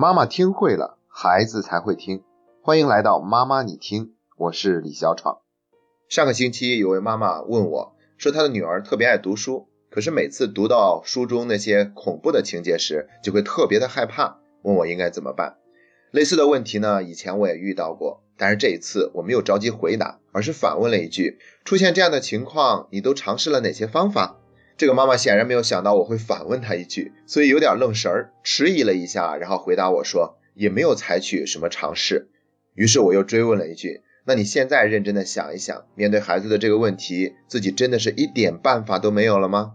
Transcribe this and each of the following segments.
妈妈听会了，孩子才会听。欢迎来到妈妈你听，我是李小闯。上个星期有位妈妈问我，说她的女儿特别爱读书，可是每次读到书中那些恐怖的情节时，就会特别的害怕，问我应该怎么办。类似的问题呢，以前我也遇到过，但是这一次我没有着急回答，而是反问了一句：出现这样的情况，你都尝试了哪些方法？这个妈妈显然没有想到我会反问她一句，所以有点愣神儿，迟疑了一下，然后回答我说也没有采取什么尝试。于是我又追问了一句，那你现在认真的想一想，面对孩子的这个问题，自己真的是一点办法都没有了吗？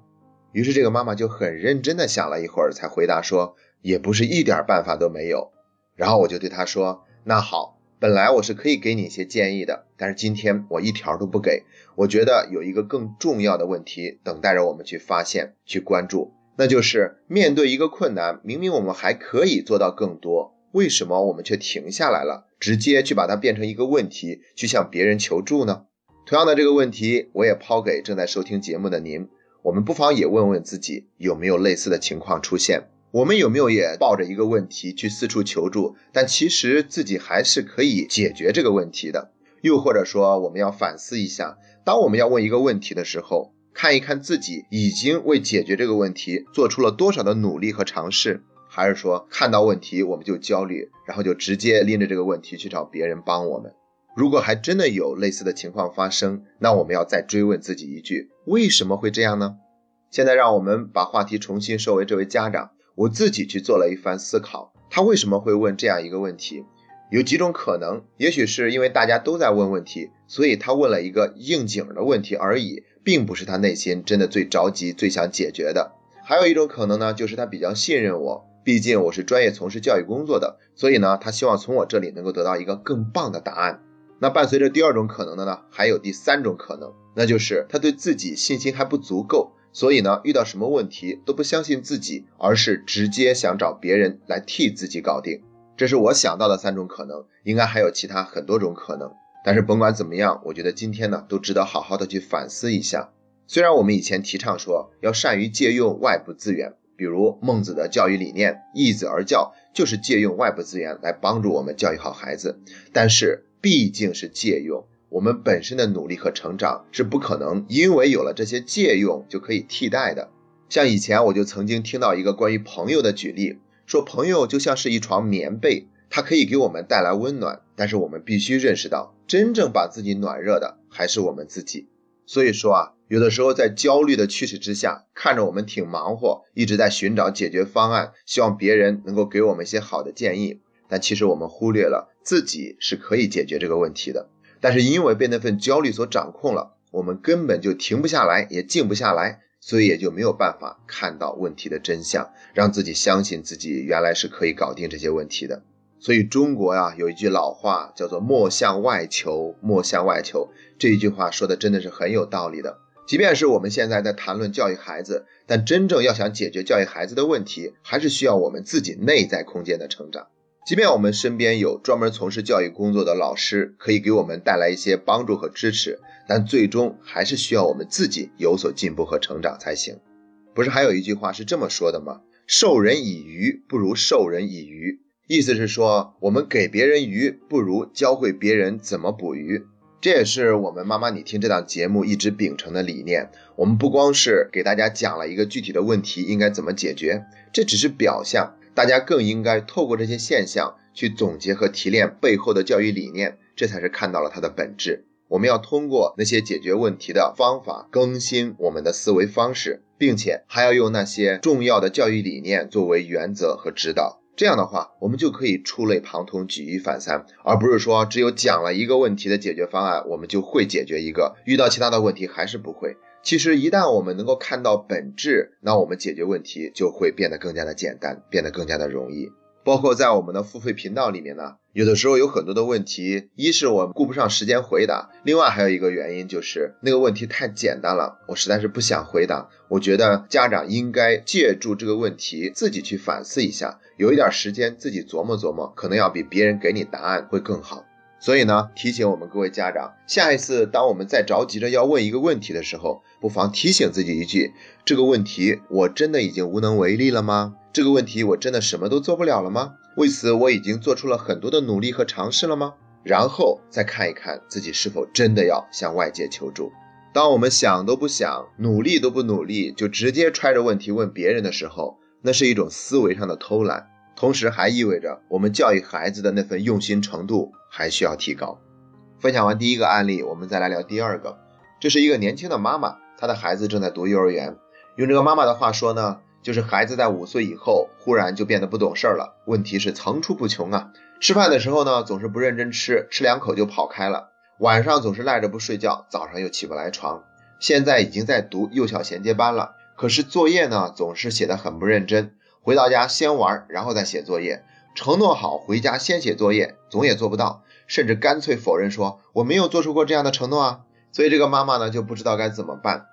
于是这个妈妈就很认真的想了一会儿，才回答说也不是一点办法都没有。然后我就对她说，那好。本来我是可以给你一些建议的，但是今天我一条都不给。我觉得有一个更重要的问题等待着我们去发现、去关注，那就是面对一个困难，明明我们还可以做到更多，为什么我们却停下来了，直接去把它变成一个问题，去向别人求助呢？同样的这个问题，我也抛给正在收听节目的您，我们不妨也问问自己，有没有类似的情况出现？我们有没有也抱着一个问题去四处求助，但其实自己还是可以解决这个问题的？又或者说，我们要反思一下，当我们要问一个问题的时候，看一看自己已经为解决这个问题做出了多少的努力和尝试，还是说看到问题我们就焦虑，然后就直接拎着这个问题去找别人帮我们？如果还真的有类似的情况发生，那我们要再追问自己一句：为什么会这样呢？现在让我们把话题重新收为这位家长。我自己去做了一番思考，他为什么会问这样一个问题？有几种可能，也许是因为大家都在问问题，所以他问了一个应景的问题而已，并不是他内心真的最着急、最想解决的。还有一种可能呢，就是他比较信任我，毕竟我是专业从事教育工作的，所以呢，他希望从我这里能够得到一个更棒的答案。那伴随着第二种可能的呢，还有第三种可能，那就是他对自己信心还不足够。所以呢，遇到什么问题都不相信自己，而是直接想找别人来替自己搞定。这是我想到的三种可能，应该还有其他很多种可能。但是甭管怎么样，我觉得今天呢，都值得好好的去反思一下。虽然我们以前提倡说要善于借用外部资源，比如孟子的教育理念“易子而教”，就是借用外部资源来帮助我们教育好孩子，但是毕竟是借用。我们本身的努力和成长是不可能因为有了这些借用就可以替代的。像以前我就曾经听到一个关于朋友的举例，说朋友就像是一床棉被，它可以给我们带来温暖，但是我们必须认识到，真正把自己暖热的还是我们自己。所以说啊，有的时候在焦虑的驱使之下，看着我们挺忙活，一直在寻找解决方案，希望别人能够给我们一些好的建议，但其实我们忽略了自己是可以解决这个问题的。但是因为被那份焦虑所掌控了，我们根本就停不下来，也静不下来，所以也就没有办法看到问题的真相，让自己相信自己原来是可以搞定这些问题的。所以中国呀有一句老话叫做“莫向外求，莫向外求”，这一句话说的真的是很有道理的。即便是我们现在在谈论教育孩子，但真正要想解决教育孩子的问题，还是需要我们自己内在空间的成长。即便我们身边有专门从事教育工作的老师，可以给我们带来一些帮助和支持，但最终还是需要我们自己有所进步和成长才行。不是还有一句话是这么说的吗？授人以鱼不如授人以渔。意思是说，我们给别人鱼，不如教会别人怎么捕鱼。这也是我们妈妈你听这档节目一直秉承的理念。我们不光是给大家讲了一个具体的问题应该怎么解决，这只是表象。大家更应该透过这些现象去总结和提炼背后的教育理念，这才是看到了它的本质。我们要通过那些解决问题的方法更新我们的思维方式，并且还要用那些重要的教育理念作为原则和指导。这样的话，我们就可以触类旁通、举一反三，而不是说只有讲了一个问题的解决方案，我们就会解决一个，遇到其他的问题还是不会。其实，一旦我们能够看到本质，那我们解决问题就会变得更加的简单，变得更加的容易。包括在我们的付费频道里面呢，有的时候有很多的问题，一是我顾不上时间回答，另外还有一个原因就是那个问题太简单了，我实在是不想回答。我觉得家长应该借助这个问题自己去反思一下，有一点时间自己琢磨琢磨，可能要比别人给你答案会更好。所以呢，提醒我们各位家长，下一次当我们再着急着要问一个问题的时候，不妨提醒自己一句：这个问题我真的已经无能为力了吗？这个问题我真的什么都做不了了吗？为此我已经做出了很多的努力和尝试了吗？然后再看一看自己是否真的要向外界求助。当我们想都不想，努力都不努力，就直接揣着问题问别人的时候，那是一种思维上的偷懒，同时还意味着我们教育孩子的那份用心程度还需要提高。分享完第一个案例，我们再来聊第二个。这是一个年轻的妈妈，她的孩子正在读幼儿园。用这个妈妈的话说呢，就是孩子在五岁以后忽然就变得不懂事儿了，问题是层出不穷啊。吃饭的时候呢，总是不认真吃，吃两口就跑开了。晚上总是赖着不睡觉，早上又起不来床。现在已经在读幼小衔接班了，可是作业呢总是写得很不认真。回到家先玩，然后再写作业。承诺好回家先写作业，总也做不到，甚至干脆否认说我没有做出过这样的承诺啊。所以这个妈妈呢就不知道该怎么办。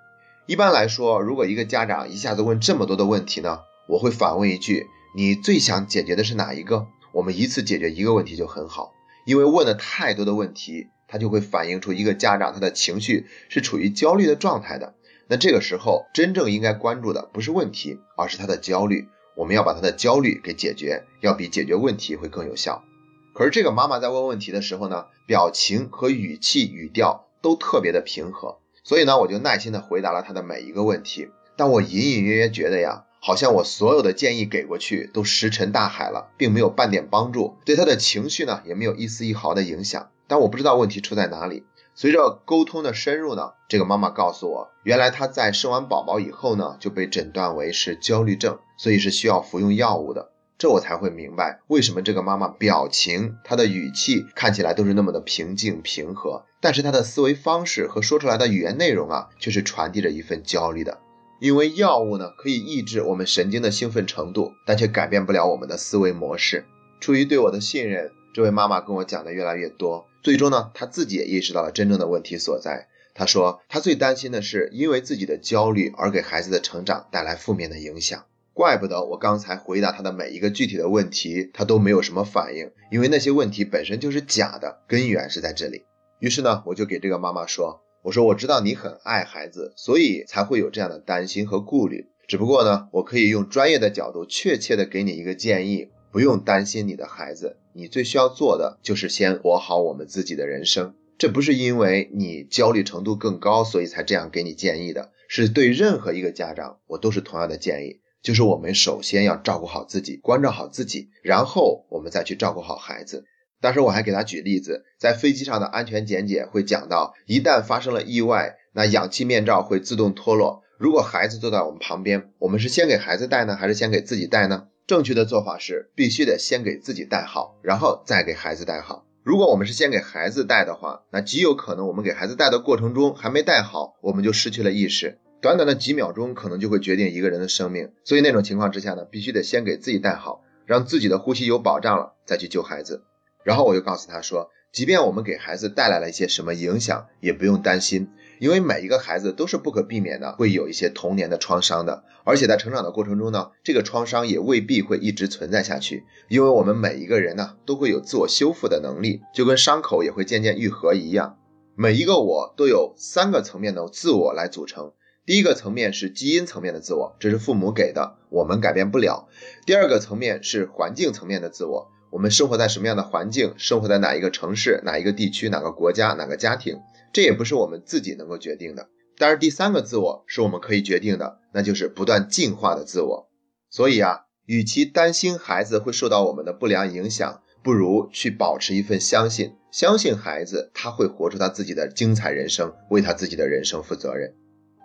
一般来说，如果一个家长一下子问这么多的问题呢，我会反问一句：你最想解决的是哪一个？我们一次解决一个问题就很好，因为问了太多的问题。它就会反映出一个家长他的情绪是处于焦虑的状态的。那这个时候真正应该关注的不是问题，而是他的焦虑。我们要把他的焦虑给解决，要比解决问题会更有效。可是这个妈妈在问问题的时候呢，表情和语气语调都特别的平和，所以呢，我就耐心的回答了她的每一个问题。但我隐隐约约觉得呀，好像我所有的建议给过去都石沉大海了，并没有半点帮助，对她的情绪呢也没有一丝一毫的影响。但我不知道问题出在哪里。随着沟通的深入呢，这个妈妈告诉我，原来她在生完宝宝以后呢，就被诊断为是焦虑症，所以是需要服用药物的。这我才会明白，为什么这个妈妈表情、她的语气看起来都是那么的平静平和，但是她的思维方式和说出来的语言内容啊，却是传递着一份焦虑的。因为药物呢，可以抑制我们神经的兴奋程度，但却改变不了我们的思维模式。出于对我的信任，这位妈妈跟我讲的越来越多。最终呢，她自己也意识到了真正的问题所在。她说，她最担心的是因为自己的焦虑而给孩子的成长带来负面的影响。怪不得我刚才回答他的每一个具体的问题，他都没有什么反应，因为那些问题本身就是假的，根源是在这里。于是呢，我就给这个妈妈说：“我说我知道你很爱孩子，所以才会有这样的担心和顾虑。只不过呢，我可以用专业的角度，确切的给你一个建议。”不用担心你的孩子，你最需要做的就是先活好我们自己的人生。这不是因为你焦虑程度更高，所以才这样给你建议的，是对任何一个家长，我都是同样的建议，就是我们首先要照顾好自己，关照好自己，然后我们再去照顾好孩子。当时我还给他举例子，在飞机上的安全讲解会讲到，一旦发生了意外，那氧气面罩会自动脱落。如果孩子坐在我们旁边，我们是先给孩子戴呢，还是先给自己戴呢？正确的做法是，必须得先给自己戴好，然后再给孩子戴好。如果我们是先给孩子戴的话，那极有可能我们给孩子戴的过程中还没戴好，我们就失去了意识，短短的几秒钟可能就会决定一个人的生命。所以那种情况之下呢，必须得先给自己带好，让自己的呼吸有保障了，再去救孩子。然后我就告诉他说，即便我们给孩子带来了一些什么影响，也不用担心。因为每一个孩子都是不可避免的，会有一些童年的创伤的，而且在成长的过程中呢，这个创伤也未必会一直存在下去。因为我们每一个人呢，都会有自我修复的能力，就跟伤口也会渐渐愈合一样。每一个我都有三个层面的自我来组成。第一个层面是基因层面的自我，这是父母给的，我们改变不了。第二个层面是环境层面的自我，我们生活在什么样的环境，生活在哪一个城市、哪一个地区、哪个国家、哪个家庭。这也不是我们自己能够决定的，但是第三个自我是我们可以决定的，那就是不断进化的自我。所以啊，与其担心孩子会受到我们的不良影响，不如去保持一份相信，相信孩子他会活出他自己的精彩人生，为他自己的人生负责任。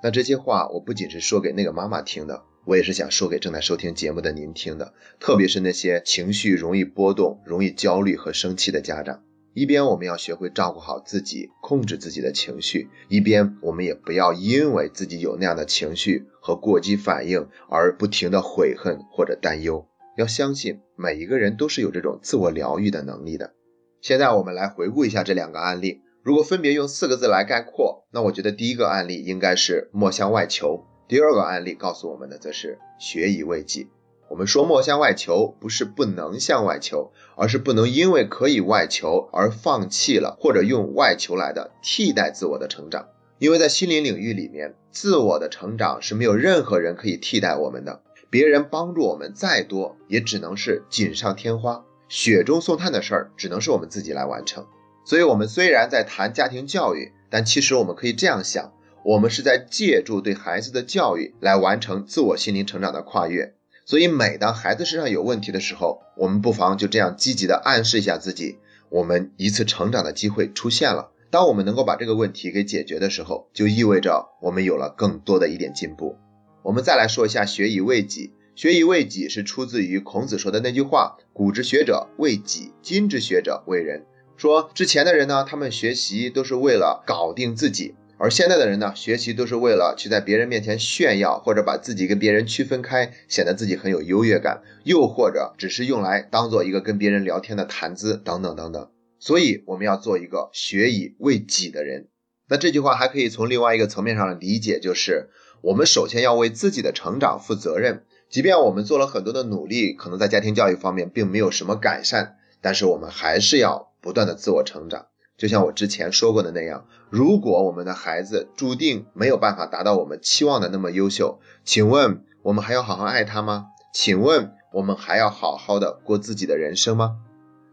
那这些话我不仅是说给那个妈妈听的，我也是想说给正在收听节目的您听的，特别是那些情绪容易波动、容易焦虑和生气的家长。一边我们要学会照顾好自己，控制自己的情绪；一边我们也不要因为自己有那样的情绪和过激反应而不停的悔恨或者担忧。要相信每一个人都是有这种自我疗愈的能力的。现在我们来回顾一下这两个案例，如果分别用四个字来概括，那我觉得第一个案例应该是莫向外求，第二个案例告诉我们的则是学以为己。我们说莫向外求，不是不能向外求，而是不能因为可以外求而放弃了，或者用外求来的替代自我的成长。因为在心灵领域里面，自我的成长是没有任何人可以替代我们的。别人帮助我们再多，也只能是锦上添花，雪中送炭的事儿，只能是我们自己来完成。所以，我们虽然在谈家庭教育，但其实我们可以这样想：我们是在借助对孩子的教育来完成自我心灵成长的跨越。所以，每当孩子身上有问题的时候，我们不妨就这样积极的暗示一下自己，我们一次成长的机会出现了。当我们能够把这个问题给解决的时候，就意味着我们有了更多的一点进步。我们再来说一下“学以为己”。学以为己是出自于孔子说的那句话：“古之学者为己，今之学者为人。”说之前的人呢，他们学习都是为了搞定自己，而现在的人呢，学习都是为了去在别人面前炫耀，或者把自己跟别人区分开，显得自己很有优越感，又或者只是用来当做一个跟别人聊天的谈资等等等等。所以我们要做一个学以为己的人。那这句话还可以从另外一个层面上理解，就是我们首先要为自己的成长负责任。即便我们做了很多的努力，可能在家庭教育方面并没有什么改善，但是我们还是要不断的自我成长。就像我之前说过的那样，如果我们的孩子注定没有办法达到我们期望的那么优秀，请问我们还要好好爱他吗？请问我们还要好好的过自己的人生吗？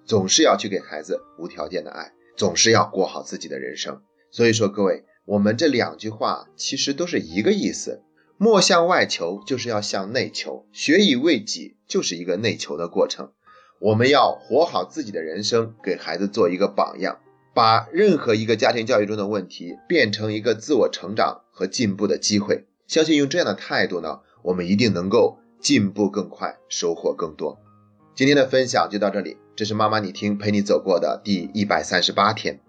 总是要去给孩子无条件的爱，总是要过好自己的人生。所以说，各位，我们这两句话其实都是一个意思。莫向外求，就是要向内求。学以为己，就是一个内求的过程。我们要活好自己的人生，给孩子做一个榜样，把任何一个家庭教育中的问题变成一个自我成长和进步的机会。相信用这样的态度呢，我们一定能够进步更快，收获更多。今天的分享就到这里，这是妈妈你听陪你走过的第一百三十八天。